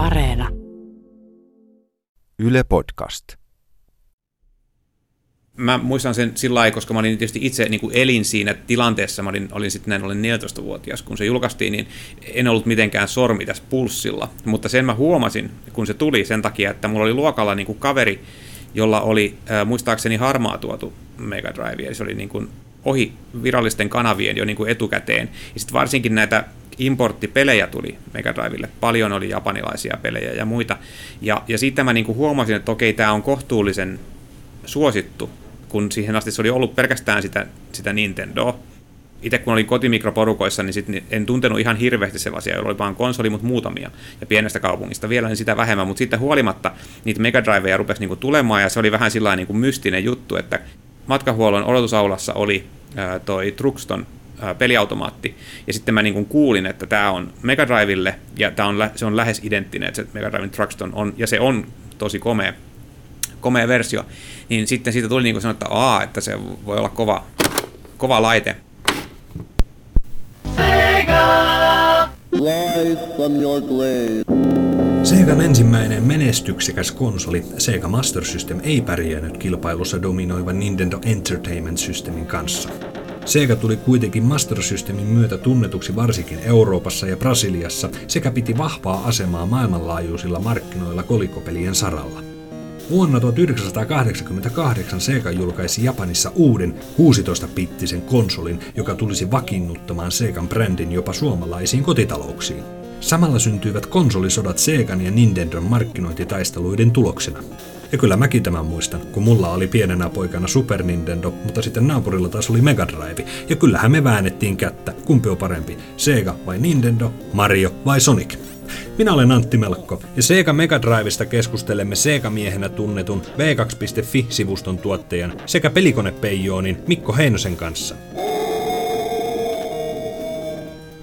Areena. Yle Podcast. Mä muistan sen sillä lailla, koska mä olin tietysti itse niin kuin elin siinä tilanteessa, mä olin, olin sitten näin, olin 14-vuotias, kun se julkaistiin, niin en ollut mitenkään sormi tässä pulssilla, mutta sen mä huomasin, kun se tuli sen takia, että mulla oli luokalla niin kuin kaveri, jolla oli äh, muistaakseni harmaa tuotu Mega Drive, ja se oli niin kuin ohi virallisten kanavien jo niin kuin etukäteen. Ja sitten varsinkin näitä importtipelejä tuli Mega Drivelle. Paljon oli japanilaisia pelejä ja muita. Ja, ja sitten mä niin kuin huomasin, että okei, tämä on kohtuullisen suosittu, kun siihen asti se oli ollut pelkästään sitä, sitä Nintendoa. Itse kun olin kotimikroporukoissa, niin sit en tuntenut ihan hirveästi sellaisia, joilla oli vain konsoli, mutta muutamia. Ja pienestä kaupungista vielä niin sitä vähemmän, mutta sitten huolimatta niitä Mega Driveja rupesi niinku tulemaan, ja se oli vähän sillä niinku mystinen juttu, että matkahuollon odotusaulassa oli ää, toi Truxton ää, peliautomaatti, ja sitten mä niin kuulin, että tämä on Mega Drivelle, ja tää on, se on lähes identtinen, että se Mega Driven Truxton on, ja se on tosi komea, komea versio, niin sitten siitä tuli niin kuin sanoa, että, aa, että se voi olla kova, kova laite. Sega! Live from your grave. Segan ensimmäinen menestyksekäs konsoli Sega Master System ei pärjännyt kilpailussa dominoivan Nintendo Entertainment Systemin kanssa. Sega tuli kuitenkin Master Systemin myötä tunnetuksi varsinkin Euroopassa ja Brasiliassa sekä piti vahvaa asemaa maailmanlaajuisilla markkinoilla kolikopelien saralla. Vuonna 1988 Sega julkaisi Japanissa uuden 16-bittisen konsolin, joka tulisi vakiinnuttamaan Segan brändin jopa suomalaisiin kotitalouksiin. Samalla syntyivät konsolisodat Segan ja Nintendon markkinointitaisteluiden tuloksena. Ja kyllä mäkin tämän muistan, kun mulla oli pienenä poikana Super Nintendo, mutta sitten naapurilla taas oli Mega Drive. Ja kyllähän me väännettiin kättä, kumpi on parempi, Sega vai Nintendo, Mario vai Sonic. Minä olen Antti Melkko ja Sega Mega Drivesta keskustelemme Sega-miehenä tunnetun V2.fi-sivuston tuottajan sekä pelikonepeijoonin Mikko Heinosen kanssa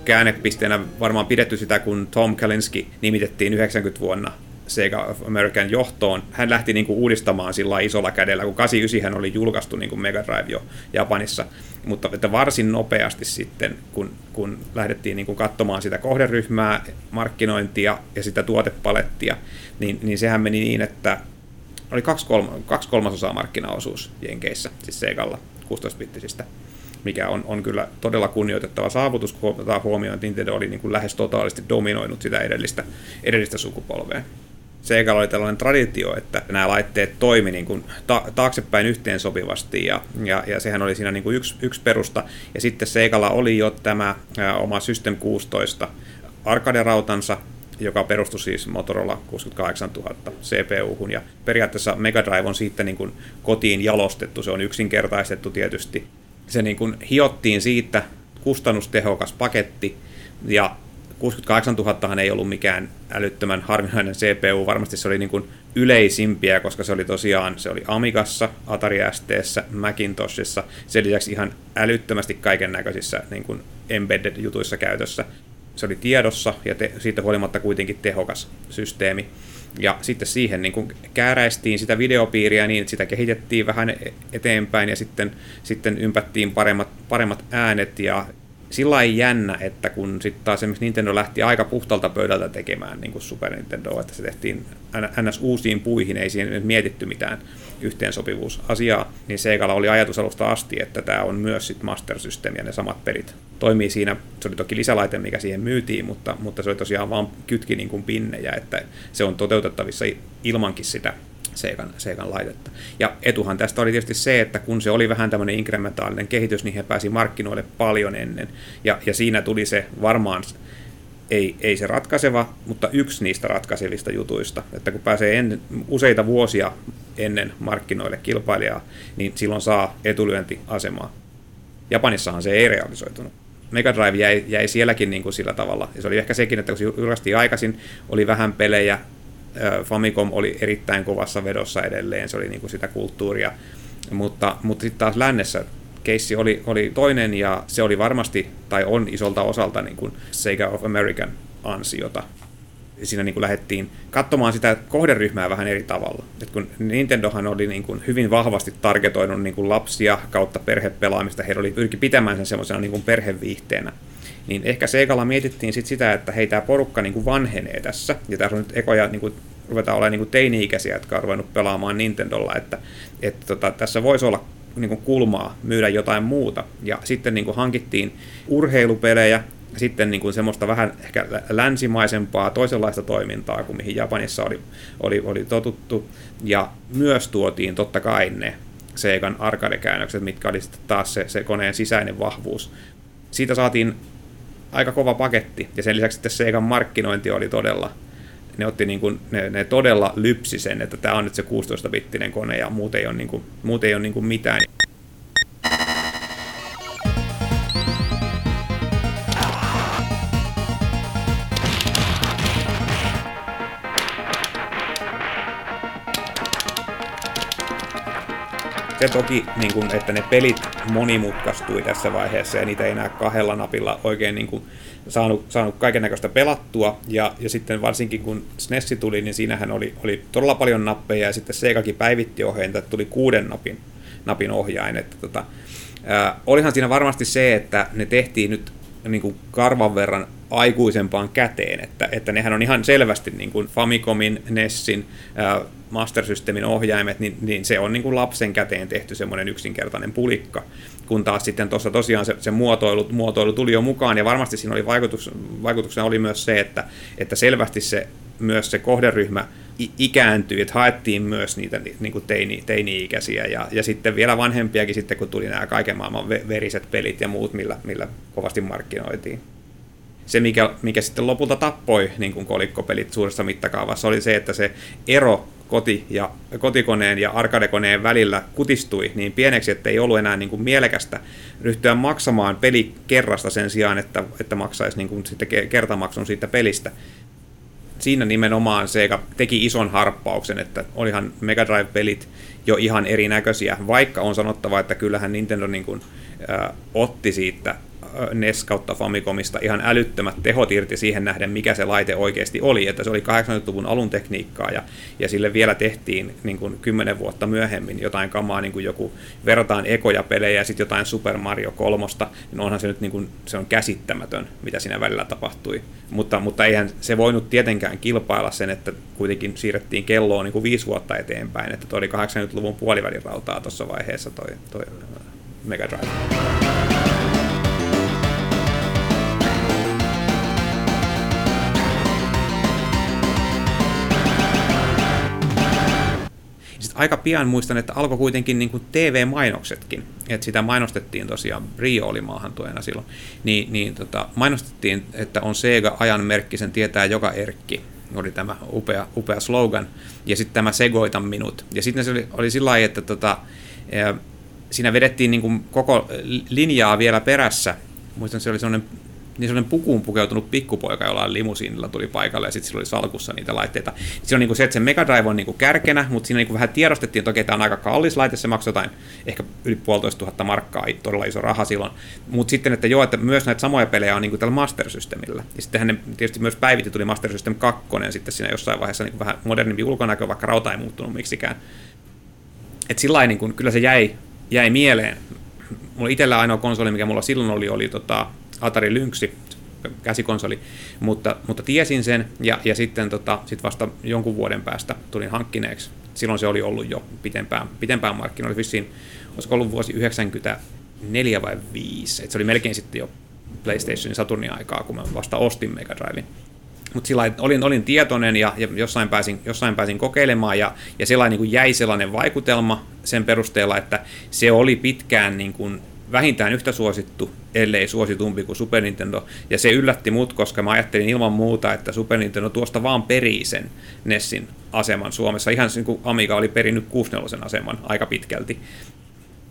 käännepisteenä varmaan pidetty sitä, kun Tom Kalinski nimitettiin 90 vuonna Sega of American johtoon. Hän lähti niin kuin uudistamaan sillä isolla kädellä, kun 89 hän oli julkaistu niin kuin Mega Drive jo Japanissa, mutta että varsin nopeasti sitten, kun, kun lähdettiin niin kuin katsomaan sitä kohderyhmää, markkinointia ja sitä tuotepalettia, niin, niin sehän meni niin, että oli kaksi, kolma, kaksi kolmasosaa markkinaosuus Jenkeissä, siis Segalla 16-bittisistä mikä on, on kyllä todella kunnioitettava saavutus, kun otetaan huomioon, että Nintendo oli niin kuin lähes totaalisesti dominoinut sitä edellistä, edellistä sukupolvea. Sega oli tällainen traditio, että nämä laitteet toimi niin kuin ta- taaksepäin yhteensopivasti ja, ja, ja sehän oli siinä niin kuin yksi, yksi perusta. Ja sitten Segalla oli jo tämä ää, oma System 16 arcade-rautansa, joka perustui siis Motorola 68000 CPU-hun. Ja periaatteessa Mega Drive on siitä niin kuin kotiin jalostettu, se on yksinkertaistettu tietysti se niin kuin hiottiin siitä kustannustehokas paketti, ja 68 000 ei ollut mikään älyttömän harvinainen CPU, varmasti se oli niin kuin yleisimpiä, koska se oli tosiaan, se oli Amigassa, Atari STssä, Macintoshissa, sen lisäksi ihan älyttömästi kaiken näköisissä niin kuin embedded-jutuissa käytössä. Se oli tiedossa ja te, siitä huolimatta kuitenkin tehokas systeemi. Ja sitten siihen niin kuin kääräistiin sitä videopiiriä niin, että sitä kehitettiin vähän eteenpäin ja sitten, sitten ympättiin paremmat, paremmat äänet ja sillä ei jännä, että kun sitten taas esimerkiksi Nintendo lähti aika puhtalta pöydältä tekemään niin kuin Super Nintendo, että se tehtiin ns. uusiin puihin, ei siihen mietitty mitään yhteensopivuusasiaa, niin Segalla oli ajatus alusta asti, että tämä on myös sit Master System ja ne samat pelit toimii siinä. Se oli toki lisälaite, mikä siihen myytiin, mutta, mutta se oli tosiaan vaan kytki niin kuin pinnejä, että se on toteutettavissa ilmankin sitä Seikan, Seikan laitetta. Ja etuhan tästä oli tietysti se, että kun se oli vähän tämmöinen inkrementaalinen kehitys, niin he pääsi markkinoille paljon ennen. Ja, ja siinä tuli se varmaan, ei, ei se ratkaiseva, mutta yksi niistä ratkaisevista jutuista, että kun pääsee en, useita vuosia ennen markkinoille kilpailijaa, niin silloin saa etulyöntiasemaa. Japanissahan se ei realisoitunut. Mega Drive jäi, jäi sielläkin niin kuin sillä tavalla. Ja se oli ehkä sekin, että kun se julkaistiin aikaisin, oli vähän pelejä, Famicom oli erittäin kovassa vedossa edelleen, se oli niin kuin sitä kulttuuria, mutta, mutta sitten taas lännessä keissi oli, oli toinen ja se oli varmasti, tai on isolta osalta niin kuin Sega of American ansiota. Siinä niin kuin lähdettiin katsomaan sitä kohderyhmää vähän eri tavalla. Et kun Nintendohan oli niin kuin hyvin vahvasti targetoinut niin kuin lapsia kautta perhepelaamista, he oli pyrki pitämään sen semmoisena niin perheviihteenä. niin ehkä Segalla mietittiin sit sitä, että hei, tämä porukka niin kuin vanhenee tässä, ja tässä on nyt ekoja niin kuin, ruvetaan olemaan niin kuin teini-ikäisiä, jotka on ruvennut pelaamaan Nintendolla, että, että tota, tässä voisi olla niin kuin kulmaa myydä jotain muuta. Ja sitten niin kuin hankittiin urheilupelejä, sitten niin kuin semmoista vähän ehkä länsimaisempaa, toisenlaista toimintaa kuin mihin Japanissa oli, oli, oli totuttu. Ja myös tuotiin totta kai ne Segan arcade-käännökset, mitkä oli sitten taas se, se koneen sisäinen vahvuus. Siitä saatiin aika kova paketti, ja sen lisäksi sitten Segan markkinointi oli todella, ne otti niin kuin, ne, ne todella lypsi sen, että tämä on nyt se 16-bittinen kone, ja muut ei ole, niin kuin, muut ei ole niin kuin mitään. Se toki, niin kuin, että ne pelit monimutkaistui tässä vaiheessa ja niitä ei enää kahdella napilla oikein niin kuin, saanut, saanut kaiken näköistä pelattua. Ja, ja sitten varsinkin kun SNES tuli, niin siinähän oli, oli todella paljon nappeja ja sitten Segakin päivitti ohjeen, että tuli kuuden napin, napin ohjain. Että, tota, ää, olihan siinä varmasti se, että ne tehtiin nyt niin kuin karvan verran aikuisempaan käteen, että, että nehän on ihan selvästi niin kuin Famicomin, Nessin, ää, Master Systemin ohjaimet, niin, niin se on niin kuin lapsen käteen tehty semmoinen yksinkertainen pulikka, kun taas sitten tuossa tosiaan se, se muotoilu, muotoilu tuli jo mukaan, ja varmasti siinä oli vaikutus, vaikutuksena oli myös se, että, että selvästi se, myös se kohderyhmä ikääntyi, että haettiin myös niitä niin kuin teini, teini-ikäisiä ja, ja sitten vielä vanhempiakin sitten, kun tuli nämä kaiken maailman veriset pelit ja muut, millä, millä kovasti markkinoitiin. Se, mikä, mikä sitten lopulta tappoi niin kuin kolikkopelit suuressa mittakaavassa, oli se, että se ero koti- ja, kotikoneen ja arkadekoneen välillä kutistui niin pieneksi, että ei ollut enää niin kuin mielekästä ryhtyä maksamaan peli kerrasta sen sijaan, että, että maksaisi niin kuin sitten kertamaksun siitä pelistä. Siinä nimenomaan Sega teki ison harppauksen, että olihan Mega Drive-pelit jo ihan erinäköisiä, vaikka on sanottava, että kyllähän Nintendo niin kuin, äh, otti siitä NES kautta Famicomista ihan älyttömät tehot irti siihen nähden, mikä se laite oikeasti oli. Että se oli 80-luvun alun tekniikkaa ja, ja sille vielä tehtiin niin kuin 10 vuotta myöhemmin jotain kamaa, niin kuin joku verrataan ekoja pelejä ja sitten jotain Super Mario kolmosta, niin onhan se nyt niin kuin, se on käsittämätön, mitä siinä välillä tapahtui. Mutta, mutta eihän se voinut tietenkään kilpailla sen, että kuitenkin siirrettiin kelloa niin kuin viisi vuotta eteenpäin, että toi oli 80-luvun puolivälin rautaa tuossa vaiheessa toi, toi Mega Drive. Aika pian muistan, että alkoi kuitenkin niin kuin TV-mainoksetkin, että sitä mainostettiin tosiaan, Rio oli maahantuojana silloin, niin, niin tota, mainostettiin, että on Sega ajan merkki, sen tietää joka erkki, oli tämä upea, upea slogan, ja sitten tämä Segoita minut. Ja sitten se oli, oli sillä lailla, että tota, siinä vedettiin niin kuin koko linjaa vielä perässä, muistan se oli sellainen niin sellainen pukuun pukeutunut pikkupoika jollain limusiinilla tuli paikalle ja sitten sillä oli salkussa niitä laitteita. Se on niin kuin se, että se Mega Drive on niin kuin kärkenä, mutta siinä niin kuin vähän tiedostettiin, että okei, tämä on aika kallis laite, se maksoi jotain ehkä yli puolitoista tuhatta markkaa, todella iso raha silloin. Mutta sitten, että joo, että myös näitä samoja pelejä on niin kuin tällä Master Systemillä. Ja sittenhän ne tietysti myös päivitti, tuli Master System 2 sitten siinä jossain vaiheessa niin kuin vähän modernimpi ulkonäkö, vaikka rauta ei muuttunut miksikään. Että sillä niin kuin, kyllä se jäi, jäi mieleen. Mulla itsellä ainoa konsoli, mikä mulla silloin oli, oli tota, Atari Lynxi, käsikonsoli, mutta, mutta tiesin sen ja, ja sitten tota, sit vasta jonkun vuoden päästä tulin hankkineeksi. Silloin se oli ollut jo pitempään, pitempään markkinoilla, vissiin, olisiko ollut vuosi 94 vai 5, Et se oli melkein sitten jo PlayStationin Saturnin aikaa, kun mä vasta ostin Mega Drivein. Mutta sillä olin, olin tietoinen ja, ja jossain, pääsin, jossain pääsin kokeilemaan ja, ja sellainen niin kuin jäi sellainen vaikutelma sen perusteella, että se oli pitkään niin kuin vähintään yhtä suosittu, ellei suositumpi kuin Super Nintendo. Ja se yllätti mut, koska mä ajattelin ilman muuta, että Super Nintendo tuosta vaan perii sen Nessin aseman Suomessa. Ihan niin kuin Amiga oli perinnyt 64 aseman aika pitkälti.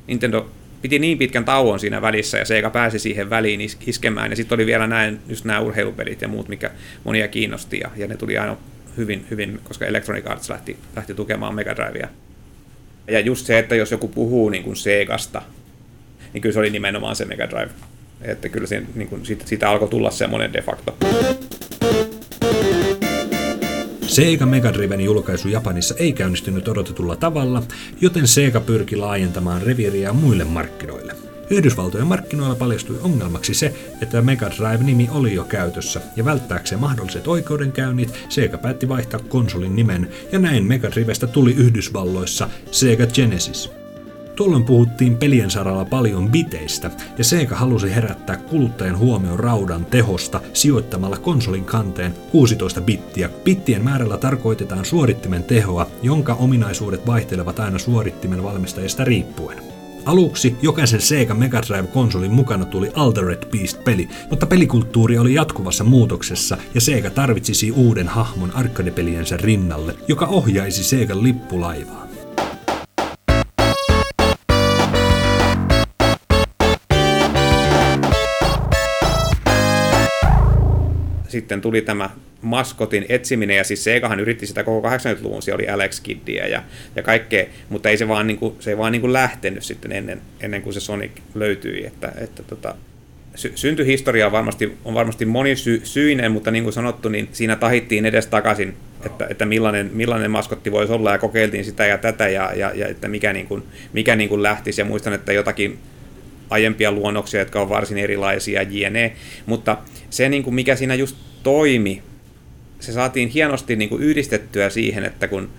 Nintendo piti niin pitkän tauon siinä välissä ja Sega pääsi siihen väliin iskemään. Ja sitten oli vielä näin, just nämä urheilupelit ja muut, mikä monia kiinnosti. Ja, ja ne tuli aina hyvin, hyvin, koska Electronic Arts lähti, lähti tukemaan Mega Drivea. Ja just se, että jos joku puhuu niin kuin Segasta, niin kyllä se oli nimenomaan se Mega Drive. Että kyllä siinä, niin kuin, siitä, siitä alkoi tulla semmoinen de facto. Sega Mega Driven julkaisu Japanissa ei käynnistynyt odotetulla tavalla, joten Sega pyrki laajentamaan reviiriä muille markkinoille. Yhdysvaltojen markkinoilla paljastui ongelmaksi se, että Mega Drive-nimi oli jo käytössä, ja välttääkseen mahdolliset oikeudenkäynnit, Sega päätti vaihtaa konsolin nimen, ja näin Mega Drivestä tuli Yhdysvalloissa Sega Genesis. Tuolloin puhuttiin pelien saralla paljon biteistä, ja Sega halusi herättää kuluttajan huomion raudan tehosta sijoittamalla konsolin kanteen 16 bittiä. Bittien määrällä tarkoitetaan suorittimen tehoa, jonka ominaisuudet vaihtelevat aina suorittimen valmistajasta riippuen. Aluksi jokaisen Sega Mega Drive-konsolin mukana tuli Altered Beast-peli, mutta pelikulttuuri oli jatkuvassa muutoksessa ja Sega tarvitsisi uuden hahmon arcade-peliensä rinnalle, joka ohjaisi Segan lippulaivaa. Sitten tuli tämä maskotin etsiminen, ja siis Segahan yritti sitä koko 80-luvun, siellä oli Alex Kiddia ja, ja kaikkea, mutta ei se vaan, niin kuin, se ei vaan niin kuin lähtenyt sitten ennen, ennen kuin se Sonic löytyi, että, että tota, sy- syntyhistoria on varmasti, on varmasti monisyinen, mutta niin kuin sanottu, niin siinä tahittiin edes takaisin, että, että millainen, millainen maskotti voisi olla, ja kokeiltiin sitä ja tätä, ja, ja, ja että mikä, niin kuin, mikä niin kuin lähtisi, ja muistan, että jotakin aiempia luonnoksia, jotka on varsin erilaisia, jne. Mutta se, niin kuin mikä siinä just toimi, se saatiin hienosti niin kuin yhdistettyä siihen, että kun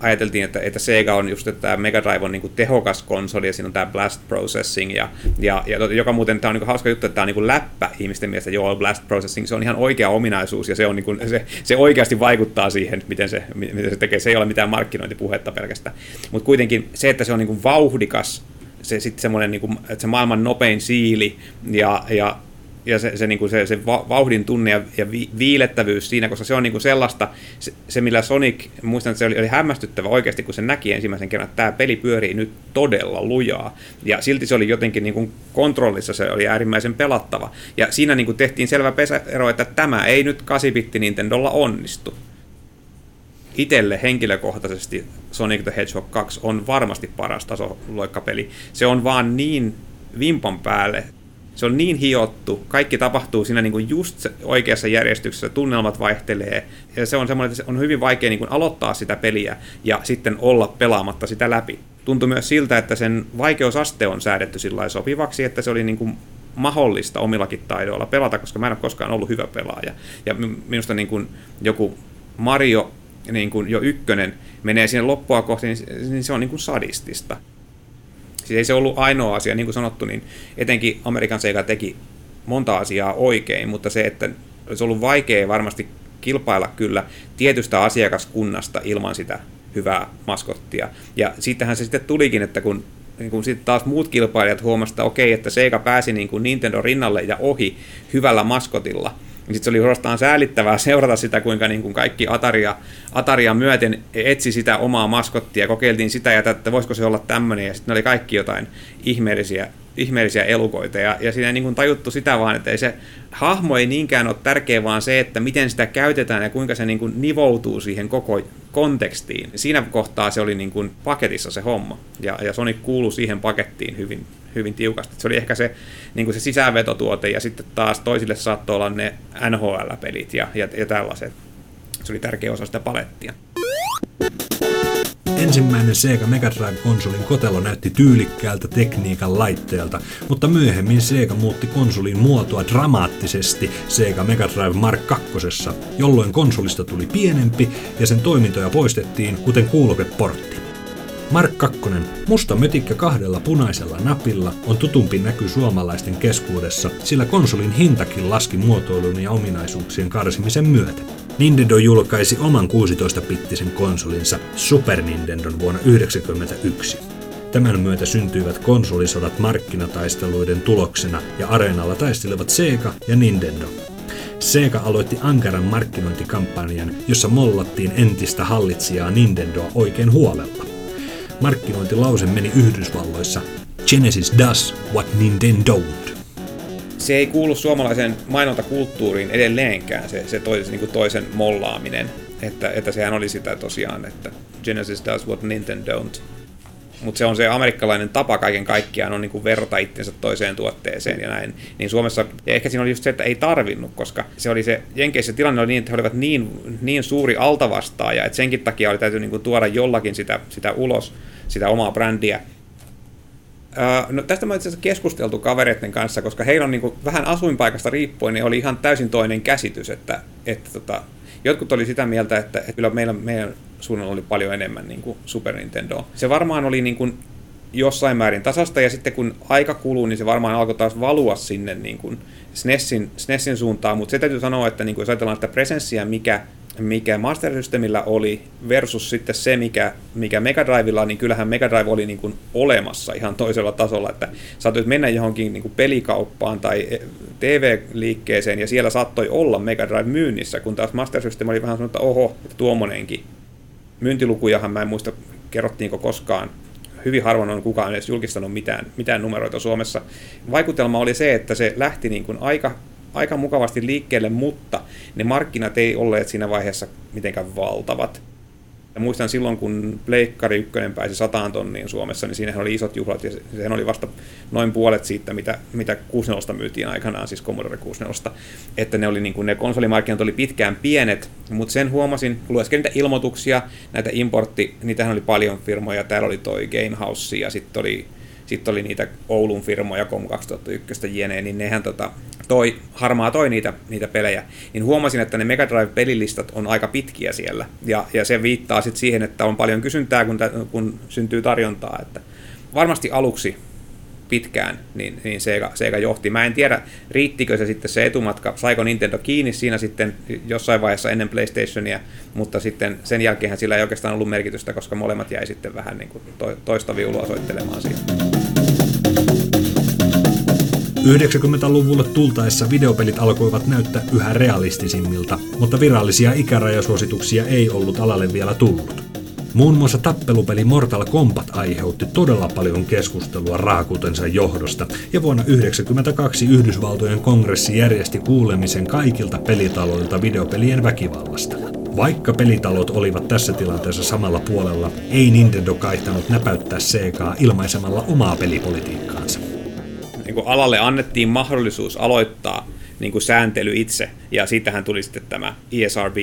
ajateltiin, että, että Sega on just, että tämä Mega Drive on niin kuin tehokas konsoli ja siinä on tämä blast processing ja, ja, ja joka muuten tämä on niin kuin hauska juttu, että tämä on niin kuin läppä ihmisten mielestä, joo, blast processing, se on ihan oikea ominaisuus ja se, on niin kuin, se, se oikeasti vaikuttaa siihen, miten se, miten se tekee, se ei ole mitään markkinointipuhetta pelkästään, mutta kuitenkin se, että se on niin kuin vauhdikas se sitten semmoinen, niin kuin, että se maailman nopein siili ja, ja ja se, se, niin kuin se, se vauhdin tunne ja, ja vi, viilettävyys siinä, koska se on niin kuin sellaista, se, se millä Sonic, muistan, että se oli, oli hämmästyttävä oikeasti, kun se näki ensimmäisen kerran, että tämä peli pyörii nyt todella lujaa. Ja silti se oli jotenkin niin kuin kontrollissa, se oli äärimmäisen pelattava. Ja siinä niin kuin tehtiin selvä pesäero, että tämä ei nyt 8-bitti Nintendolla onnistu itselle henkilökohtaisesti Sonic the Hedgehog 2 on varmasti paras tasoloikkapeli. Se on vaan niin vimpan päälle. Se on niin hiottu, kaikki tapahtuu siinä niin kuin just oikeassa järjestyksessä, tunnelmat vaihtelee, ja se on semmoinen, että on hyvin vaikea niin kuin aloittaa sitä peliä ja sitten olla pelaamatta sitä läpi. Tuntui myös siltä, että sen vaikeusaste on säädetty sillä sopivaksi, että se oli niin kuin mahdollista omillakin taidoilla pelata, koska mä en ole koskaan ollut hyvä pelaaja. Ja minusta niin kuin joku Mario niin kuin jo ykkönen menee sinne loppua kohti, niin, niin se on niin kuin sadistista. Siis ei se ollut ainoa asia, niin kuin sanottu, niin etenkin Amerikan Sega teki monta asiaa oikein, mutta se, että olisi ollut vaikea varmasti kilpailla kyllä tietystä asiakaskunnasta ilman sitä hyvää maskottia. Ja siitähän se sitten tulikin, että kun niin kun sitten taas muut kilpailijat huomasivat, että okei, että Sega pääsi niin kuin Nintendo rinnalle ja ohi hyvällä maskotilla – sitten se oli suorastaan säälittävää seurata sitä, kuinka niin kuin kaikki Ataria, Ataria myöten etsi sitä omaa maskottia, kokeiltiin sitä ja että voisiko se olla tämmöinen, ja sitten oli kaikki jotain ihmeellisiä, ihmeellisiä elukoita, ja, ja siinä ei niin kuin tajuttu sitä vaan, että ei se hahmo ei niinkään ole tärkeä, vaan se, että miten sitä käytetään ja kuinka se niin kuin nivoutuu siihen koko kontekstiin. Siinä kohtaa se oli niin kuin paketissa se homma, ja, ja Sonic kuului siihen pakettiin hyvin, hyvin tiukasti. Se oli ehkä se, niin kuin se sisäänvetotuote ja sitten taas toisille saattoi olla ne NHL-pelit ja, ja, ja tällaiset. Se oli tärkeä osa sitä palettia. Ensimmäinen Sega Mega Drive-konsolin kotelo näytti tyylikkäältä tekniikan laitteelta, mutta myöhemmin Sega muutti konsolin muotoa dramaattisesti Sega Mega Drive Mark 2, jolloin konsolista tuli pienempi ja sen toimintoja poistettiin, kuten kuulokeportti. Mark 2, musta mötikkä kahdella punaisella napilla, on tutumpi näky suomalaisten keskuudessa, sillä konsolin hintakin laski muotoilun ja ominaisuuksien karsimisen myötä. Nintendo julkaisi oman 16-bittisen konsolinsa Super Nintendon vuonna 1991. Tämän myötä syntyivät konsolisodat markkinataisteluiden tuloksena ja areenalla taistelevat Sega ja Nintendo. Sega aloitti ankaran markkinointikampanjan, jossa mollattiin entistä hallitsijaa Nintendoa oikein huolella. Markkinointilause meni Yhdysvalloissa Genesis does what Nintendo don't. Se ei kuulu suomalaiseen mainontakulttuuriin edelleenkään, se, se toisen, niin kuin toisen mollaaminen. Että, että sehän oli sitä tosiaan, että Genesis does what Nintendo don't. Mutta se on se amerikkalainen tapa kaiken kaikkiaan on niin kuin verrata itsensä toiseen tuotteeseen ja näin. Niin Suomessa, ja ehkä siinä oli just se, että ei tarvinnut, koska se oli se, Jenkeissä tilanne oli niin, että he olivat niin, niin suuri altavastaaja, että senkin takia oli täytyy niin kuin tuoda jollakin sitä, sitä ulos, sitä omaa brändiä. no, tästä mä itse asiassa keskusteltu kavereiden kanssa, koska heillä on niin kuin, vähän asuinpaikasta riippuen, niin oli ihan täysin toinen käsitys, että, että tota, jotkut oli sitä mieltä, että, että kyllä meillä, meidän suunnalla oli paljon enemmän niin kuin Super Nintendo. Se varmaan oli niin kuin jossain määrin tasasta, ja sitten kun aika kuluu, niin se varmaan alkoi taas valua sinne niin kuin SNESin, SNESin suuntaan, mutta se täytyy sanoa, että niin kuin jos ajatellaan sitä presenssiä, mikä mikä Master Systemillä oli versus sitten se, mikä, mikä Mega Drivella, niin kyllähän Mega Drive oli niin kuin olemassa ihan toisella tasolla, että saatoit mennä johonkin niin kuin pelikauppaan tai TV-liikkeeseen ja siellä saattoi olla Mega Drive myynnissä, kun taas Master System oli vähän sanonut, että oho, että tuommoinenkin. Myyntilukujahan mä en muista, kerrottiinko koskaan hyvin harvoin on kukaan edes julkistanut mitään, mitään numeroita Suomessa. Vaikutelma oli se, että se lähti niin kuin aika aika mukavasti liikkeelle, mutta ne markkinat ei olleet siinä vaiheessa mitenkään valtavat. Ja muistan silloin, kun Pleikkari 1 pääsi 100 tonniin Suomessa, niin siinähän oli isot juhlat, ja sehän oli vasta noin puolet siitä, mitä, mitä 64 myytiin aikanaan, siis Commodore 64, että ne, oli, niin kuin, ne konsolimarkkinat oli pitkään pienet, mutta sen huomasin, lueskelin niitä ilmoituksia, näitä importti, niitähän oli paljon firmoja, täällä oli toi Gamehouse, ja sitten oli sitten oli niitä Oulun firmoja, COM 2001 jne, niin nehän tota, toi, harmaa toi niitä, niitä pelejä, niin huomasin, että ne Mega Drive-pelilistat on aika pitkiä siellä, ja, ja se viittaa sitten siihen, että on paljon kysyntää, kun, kun syntyy tarjontaa, että varmasti aluksi pitkään, niin, niin Sega, Sega johti. Mä en tiedä, riittikö se sitten se etumatka, saiko Nintendo kiinni siinä sitten jossain vaiheessa ennen PlayStationia, mutta sitten sen jälkeen sillä ei oikeastaan ollut merkitystä, koska molemmat jäi sitten vähän niin kuin toista viulua soittelemaan siihen. 90-luvulle tultaessa videopelit alkoivat näyttää yhä realistisimmilta, mutta virallisia ikärajasuosituksia ei ollut alalle vielä tullut. Muun muassa tappelupeli Mortal Kombat aiheutti todella paljon keskustelua raakuutensa johdosta, ja vuonna 1992 Yhdysvaltojen kongressi järjesti kuulemisen kaikilta pelitaloilta videopelien väkivallasta. Vaikka pelitalot olivat tässä tilanteessa samalla puolella, ei Nintendo kaihtanut näpäyttää Segaa ilmaisemalla omaa pelipolitiikkaansa. Niin kuin alalle annettiin mahdollisuus aloittaa niin kuin sääntely itse, ja siitähän tuli sitten tämä ESRB,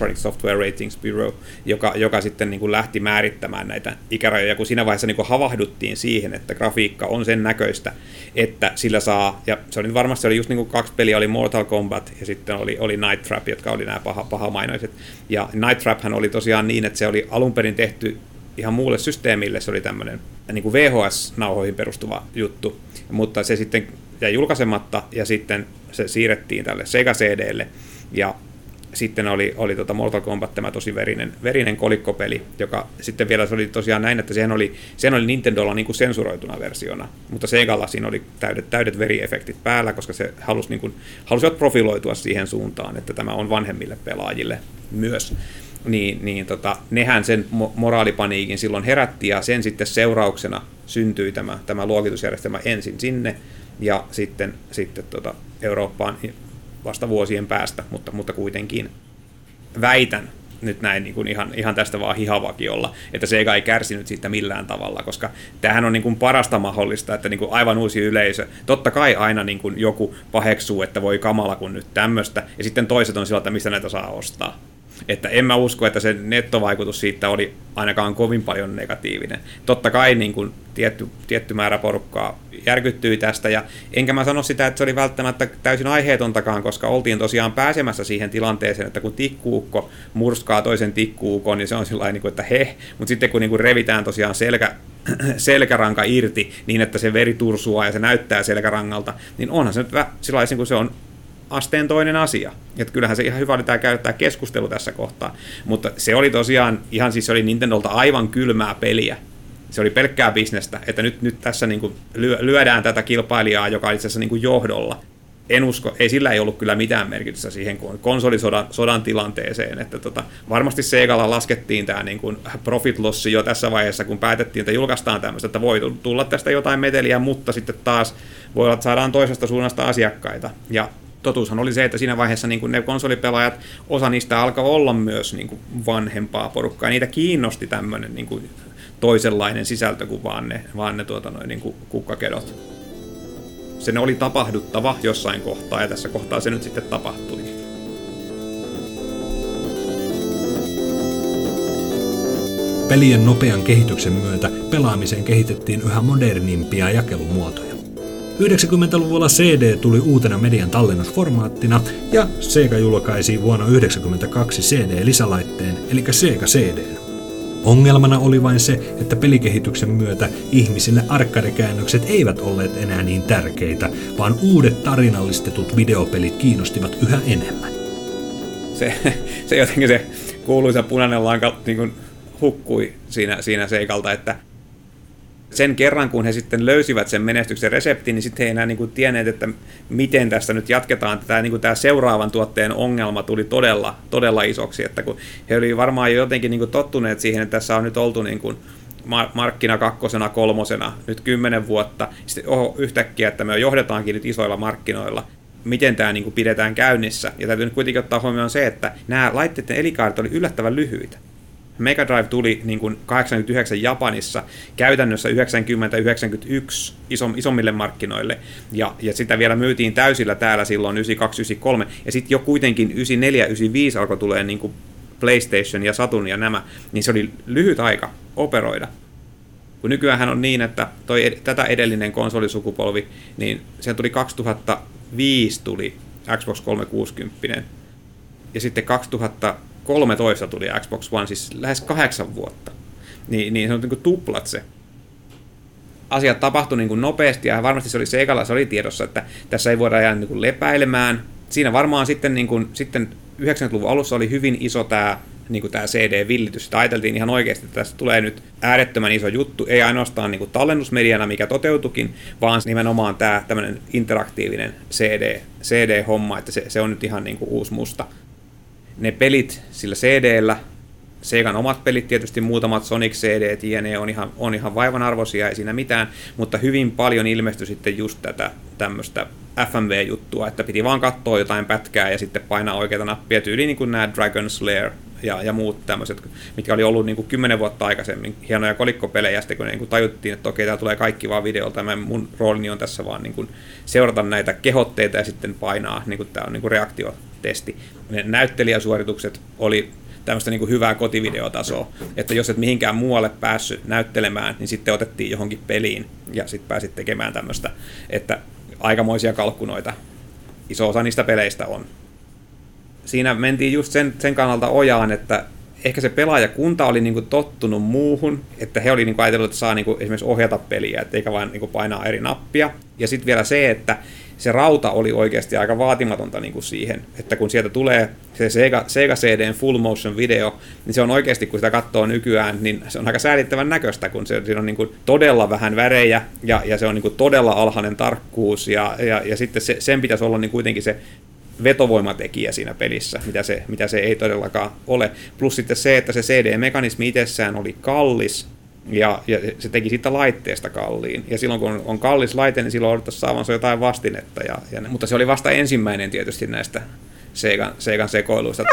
Electronic Software Ratings Bureau, joka, joka sitten niin kuin lähti määrittämään näitä ikärajoja, kun siinä vaiheessa niin kuin havahduttiin siihen, että grafiikka on sen näköistä, että sillä saa, ja se oli varmasti oli just niin kuin kaksi peliä, oli Mortal Kombat ja sitten oli, oli Night Trap, jotka oli nämä paha, pahamainoiset. Ja Night Traphän oli tosiaan niin, että se oli alun perin tehty ihan muulle systeemille, se oli tämmöinen niin kuin VHS-nauhoihin perustuva juttu, mutta se sitten jäi julkaisematta ja sitten se siirrettiin tälle Sega CDlle, ja sitten oli, oli tota Mortal Kombat tämä tosi verinen, verinen kolikkopeli, joka sitten vielä se oli tosiaan näin, että sehän oli, sehän oli Nintendolla niin kuin sensuroituna versiona, mutta Segalla siinä oli täydet, täydet veriefektit päällä, koska se halusi, niin kuin, halusivat profiloitua siihen suuntaan, että tämä on vanhemmille pelaajille myös. Niin, niin tota, nehän sen moraalipaniikin silloin herätti ja sen sitten seurauksena syntyi tämä, tämä luokitusjärjestelmä ensin sinne ja sitten, sitten tota Eurooppaan vasta vuosien päästä, mutta, mutta kuitenkin väitän nyt näin niin kuin ihan, ihan tästä vaan hihavakiolla, että se ei kärsinyt siitä millään tavalla, koska tämähän on niin kuin parasta mahdollista, että niin kuin aivan uusi yleisö. Totta kai aina niin kuin joku paheksuu, että voi kamala kun nyt tämmöistä, ja sitten toiset on sillä, että mistä näitä saa ostaa. Että en mä usko, että se nettovaikutus siitä oli ainakaan kovin paljon negatiivinen. Totta kai niin kuin tietty, tietty määrä porukkaa järkyttyi tästä, ja enkä mä sano sitä, että se oli välttämättä täysin aiheetontakaan, koska oltiin tosiaan pääsemässä siihen tilanteeseen, että kun tikkuukko murskaa toisen tikkuukon, niin se on sillä niin kuin, että he, mutta sitten kun niin kuin revitään tosiaan selkä, selkäranka irti niin, että se veri tursua ja se näyttää selkärangalta, niin onhan se nyt sillä kun se on asteen toinen asia. Että kyllähän se ihan hyvä oli tämä käyttää keskustelu tässä kohtaa. Mutta se oli tosiaan, ihan siis se oli Nintendolta aivan kylmää peliä. Se oli pelkkää bisnestä, että nyt, nyt tässä niin kuin lyödään tätä kilpailijaa, joka on itse asiassa niin kuin johdolla. En usko, ei sillä ei ollut kyllä mitään merkitystä siihen konsolisodan sodan tilanteeseen, että tota, varmasti Segalla laskettiin tämä niin kuin profit lossi jo tässä vaiheessa, kun päätettiin, että julkaistaan tämmöistä, että voi tulla tästä jotain meteliä, mutta sitten taas voi olla, että saadaan toisesta suunnasta asiakkaita. Ja totuushan oli se, että siinä vaiheessa niin kuin ne konsolipelaajat, osa niistä alkoi olla myös niin kuin vanhempaa porukkaa, ja niitä kiinnosti tämmöinen niin kuin toisenlainen sisältö kuin vaan ne, vaan ne tuota, noin, niin kuin kukkakedot. Sen oli tapahduttava jossain kohtaa, ja tässä kohtaa se nyt sitten tapahtui. Pelien nopean kehityksen myötä pelaamiseen kehitettiin yhä modernimpia jakelumuotoja. 90-luvulla CD tuli uutena median tallennusformaattina ja Sega julkaisi vuonna 1992 CD-lisälaitteen eli Sega CD. Ongelmana oli vain se, että pelikehityksen myötä ihmisille arkadekäännökset eivät olleet enää niin tärkeitä, vaan uudet tarinallistetut videopelit kiinnostivat yhä enemmän. Se, se jotenkin se kuuluisa punainen lanka niin kuin hukkui siinä, siinä seikalta, että sen kerran, kun he sitten löysivät sen menestyksen reseptin, niin sitten he enää niin kuin tienneet, että miten tästä nyt jatketaan. Tämä, niin kuin tämä seuraavan tuotteen ongelma tuli todella, todella isoksi, että kun he olivat varmaan jo jotenkin niin kuin tottuneet siihen, että tässä on nyt oltu niin kuin markkina kakkosena, kolmosena, nyt kymmenen vuotta, sitten oho, yhtäkkiä, että me johdetaankin nyt isoilla markkinoilla, miten tämä niin kuin pidetään käynnissä. Ja täytyy nyt kuitenkin ottaa huomioon se, että nämä laitteiden elikaaret oli yllättävän lyhyitä. Mega Drive tuli niin kuin 89 Japanissa, käytännössä 90-91 isom, isommille markkinoille, ja, ja sitä vielä myytiin täysillä täällä silloin 92-93, ja sitten jo kuitenkin 94-95 alkoi tulee niin kuin PlayStation ja Saturn ja nämä, niin se oli lyhyt aika operoida. Kun nykyään on niin, että toi, tätä edellinen konsolisukupolvi, niin se tuli 2005 tuli Xbox 360, ja sitten 2000 13 tuli Xbox One, siis lähes kahdeksan vuotta. Niin, niin se on niin kuin tuplat se. Asiat tapahtui niin kuin nopeasti ja varmasti se oli Segalla, se oli tiedossa, että tässä ei voida jäädä niin lepäilemään. Siinä varmaan sitten, niin kuin, sitten 90-luvun alussa oli hyvin iso tämä niin kuin tämä CD-villitys. Sitä ajateltiin ihan oikeasti, että tästä tulee nyt äärettömän iso juttu, ei ainoastaan niin kuin tallennusmediana, mikä toteutukin, vaan nimenomaan tämä tämmöinen interaktiivinen CD, CD-homma, että se, se on nyt ihan niin kuin uusi musta ne pelit sillä CD-llä, Segan omat pelit tietysti, muutamat Sonic CD, jne. on ihan, on ihan vaivanarvoisia, ei siinä mitään, mutta hyvin paljon ilmestyi sitten just tätä tämmöistä FMV-juttua, että piti vaan katsoa jotain pätkää ja sitten painaa oikeita nappia, tyyliin niin kuin nämä Dragon Slayer ja, ja muut tämmöiset, mitkä oli ollut niin kuin kymmenen vuotta aikaisemmin hienoja kolikkopelejä, sitten kun niin kuin tajuttiin, että okei, tämä tulee kaikki vaan videolta, ja mun roolini on tässä vaan niin kuin seurata näitä kehotteita ja sitten painaa, niin kuin tämä on niin kuin reaktiotesti. Ne näyttelijäsuoritukset oli tämmöistä niin kuin hyvää kotivideotasoa, että jos et mihinkään muualle päässyt näyttelemään, niin sitten otettiin johonkin peliin ja sitten pääsit tekemään tämmöistä, että aikamoisia kalkkunoita iso osa niistä peleistä on siinä mentiin just sen, sen kannalta ojaan, että ehkä se pelaajakunta oli niinku tottunut muuhun, että he oli niinku ajatellut, että saa niinku esimerkiksi ohjata peliä, eikä vain niinku painaa eri nappia. Ja sitten vielä se, että se rauta oli oikeasti aika vaatimatonta niin kuin siihen, että kun sieltä tulee se Sega, Sega CDn full motion video, niin se on oikeasti, kun sitä katsoo nykyään, niin se on aika säälittävän näköistä, kun se, siinä on niin kuin todella vähän värejä ja, ja se on niin kuin todella alhainen tarkkuus ja, ja, ja sitten se, sen pitäisi olla niin kuitenkin se vetovoimatekijä siinä pelissä, mitä se, mitä se ei todellakaan ole. Plus sitten se, että se CD-mekanismi itsessään oli kallis, ja, ja se teki siitä laitteesta kalliin. Ja silloin kun on kallis laite, niin silloin odottaisi saavansa jotain vastinetta. Ja, ja, mutta se oli vasta ensimmäinen tietysti näistä Segan, Segan sekoiluista.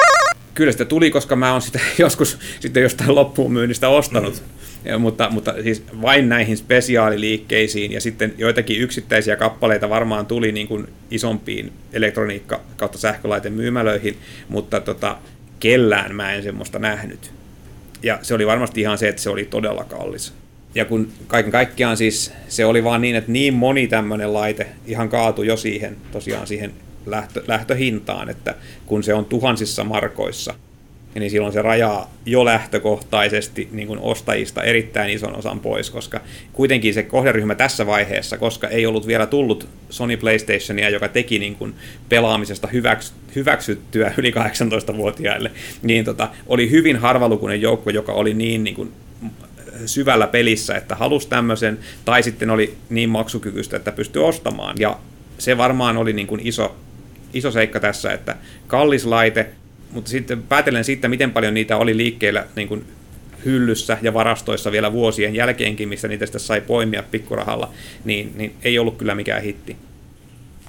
Kyllä sitä tuli, koska mä oon sitä joskus sitten jostain loppuun myynnistä ostanut. Mm ja, mutta, mutta siis vain näihin spesiaaliliikkeisiin ja sitten joitakin yksittäisiä kappaleita varmaan tuli niin kuin isompiin elektroniikka- kautta sähkölaitemyymälöihin, mutta tota, kellään mä en semmoista nähnyt. Ja se oli varmasti ihan se, että se oli todella kallis. Ja kun kaiken kaikkiaan siis se oli vaan niin, että niin moni tämmöinen laite ihan kaatui jo siihen, tosiaan siihen lähtö, lähtöhintaan, että kun se on tuhansissa markoissa – niin silloin se rajaa jo lähtökohtaisesti niin kuin ostajista erittäin ison osan pois, koska kuitenkin se kohderyhmä tässä vaiheessa, koska ei ollut vielä tullut Sony PlayStationia, joka teki niin kuin pelaamisesta hyväks, hyväksyttyä yli 18-vuotiaille, niin tota, oli hyvin harvalukuinen joukko, joka oli niin, niin kuin syvällä pelissä, että halusi tämmöisen, tai sitten oli niin maksukykyistä, että pystyi ostamaan. Ja se varmaan oli niin kuin iso, iso seikka tässä, että kallis laite, mutta sitten päätellen siitä, miten paljon niitä oli liikkeellä niin kuin hyllyssä ja varastoissa vielä vuosien jälkeenkin, missä niitä sitten sai poimia pikkurahalla, niin, niin ei ollut kyllä mikään hitti.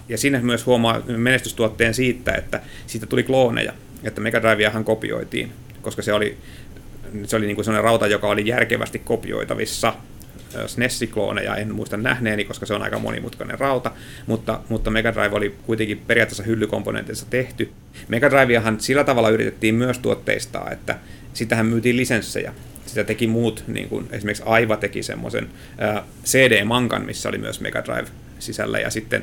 Ja sinne myös huomaa menestystuotteen siitä, että siitä tuli klooneja, että Mega Driveahan kopioitiin, koska se oli, se oli niin kuin sellainen rauta, joka oli järkevästi kopioitavissa SNES-klooneja en muista nähneeni, koska se on aika monimutkainen rauta, mutta, mutta Mega Drive oli kuitenkin periaatteessa hyllykomponenteissa tehty. Mega Driveahan sillä tavalla yritettiin myös tuotteistaa, että sitähän myytiin lisenssejä. sitä teki muut, niin kuin esimerkiksi Aiva teki semmoisen CD-mankan, missä oli myös Mega Drive sisällä, ja sitten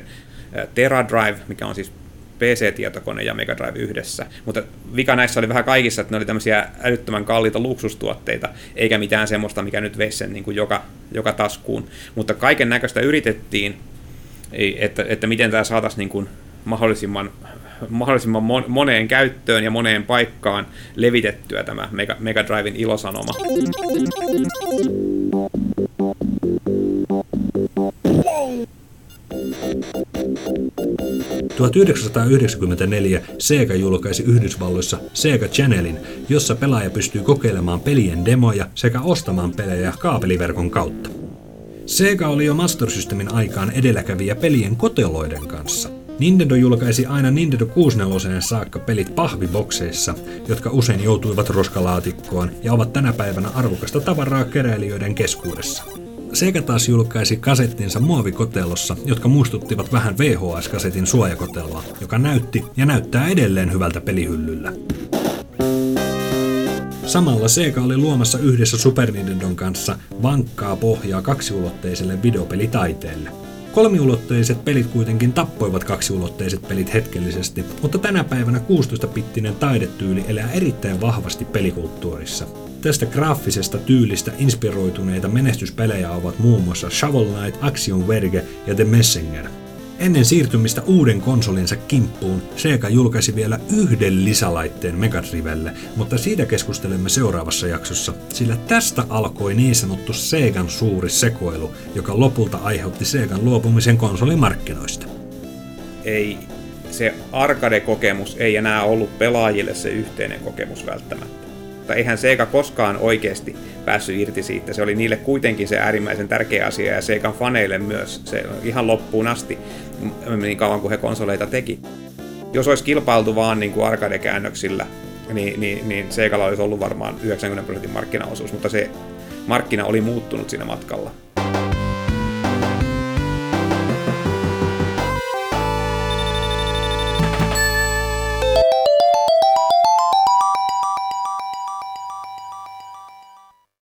Tera Drive, mikä on siis PC-tietokone ja Mega Drive yhdessä. Mutta vika näissä oli vähän kaikissa, että ne oli tämmöisiä älyttömän kalliita luksustuotteita, eikä mitään semmoista, mikä nyt veisi sen niin kuin joka, joka taskuun. Mutta kaiken näköistä yritettiin, että, että miten tämä saataisiin niin kuin mahdollisimman, mahdollisimman moneen käyttöön ja moneen paikkaan levitettyä tämä Mega, Mega Driven ilosanoma. 1994 Sega julkaisi Yhdysvalloissa Sega Channelin, jossa pelaaja pystyy kokeilemaan pelien demoja sekä ostamaan pelejä kaapeliverkon kautta. Sega oli jo Master Systemin aikaan edelläkävijä pelien koteloiden kanssa. Nintendo julkaisi aina Nintendo 64 saakka pelit pahvibokseissa, jotka usein joutuivat roskalaatikkoon ja ovat tänä päivänä arvokasta tavaraa keräilijöiden keskuudessa. Sega taas julkaisi kasettinsa muovikotelossa, jotka muistuttivat vähän VHS-kasetin suojakoteloa, joka näytti ja näyttää edelleen hyvältä pelihyllyllä. Samalla Sega oli luomassa yhdessä Super Nintendon kanssa vankkaa pohjaa kaksiulotteiselle videopelitaiteelle. Kolmiulotteiset pelit kuitenkin tappoivat kaksiulotteiset pelit hetkellisesti, mutta tänä päivänä 16-pittinen taidetyyli elää erittäin vahvasti pelikulttuurissa. Tästä graafisesta tyylistä inspiroituneita menestyspelejä ovat muun muassa Shovel Knight, Action Verge ja The Messenger. Ennen siirtymistä uuden konsolinsa kimppuun, Sega julkaisi vielä yhden lisälaitteen Megadrivelle, mutta siitä keskustelemme seuraavassa jaksossa, sillä tästä alkoi niin sanottu Segan suuri sekoilu, joka lopulta aiheutti Segan luopumisen konsolimarkkinoista. Ei se arcade-kokemus ei enää ollut pelaajille se yhteinen kokemus välttämättä mutta eihän Sega koskaan oikeasti päässyt irti siitä. Se oli niille kuitenkin se äärimmäisen tärkeä asia ja Segan faneille myös se ihan loppuun asti, niin kauan kuin he konsoleita teki. Jos olisi kilpailtu vaan niin kuin arcade-käännöksillä, niin, niin, niin Segalla olisi ollut varmaan 90 prosentin markkinaosuus, mutta se markkina oli muuttunut siinä matkalla.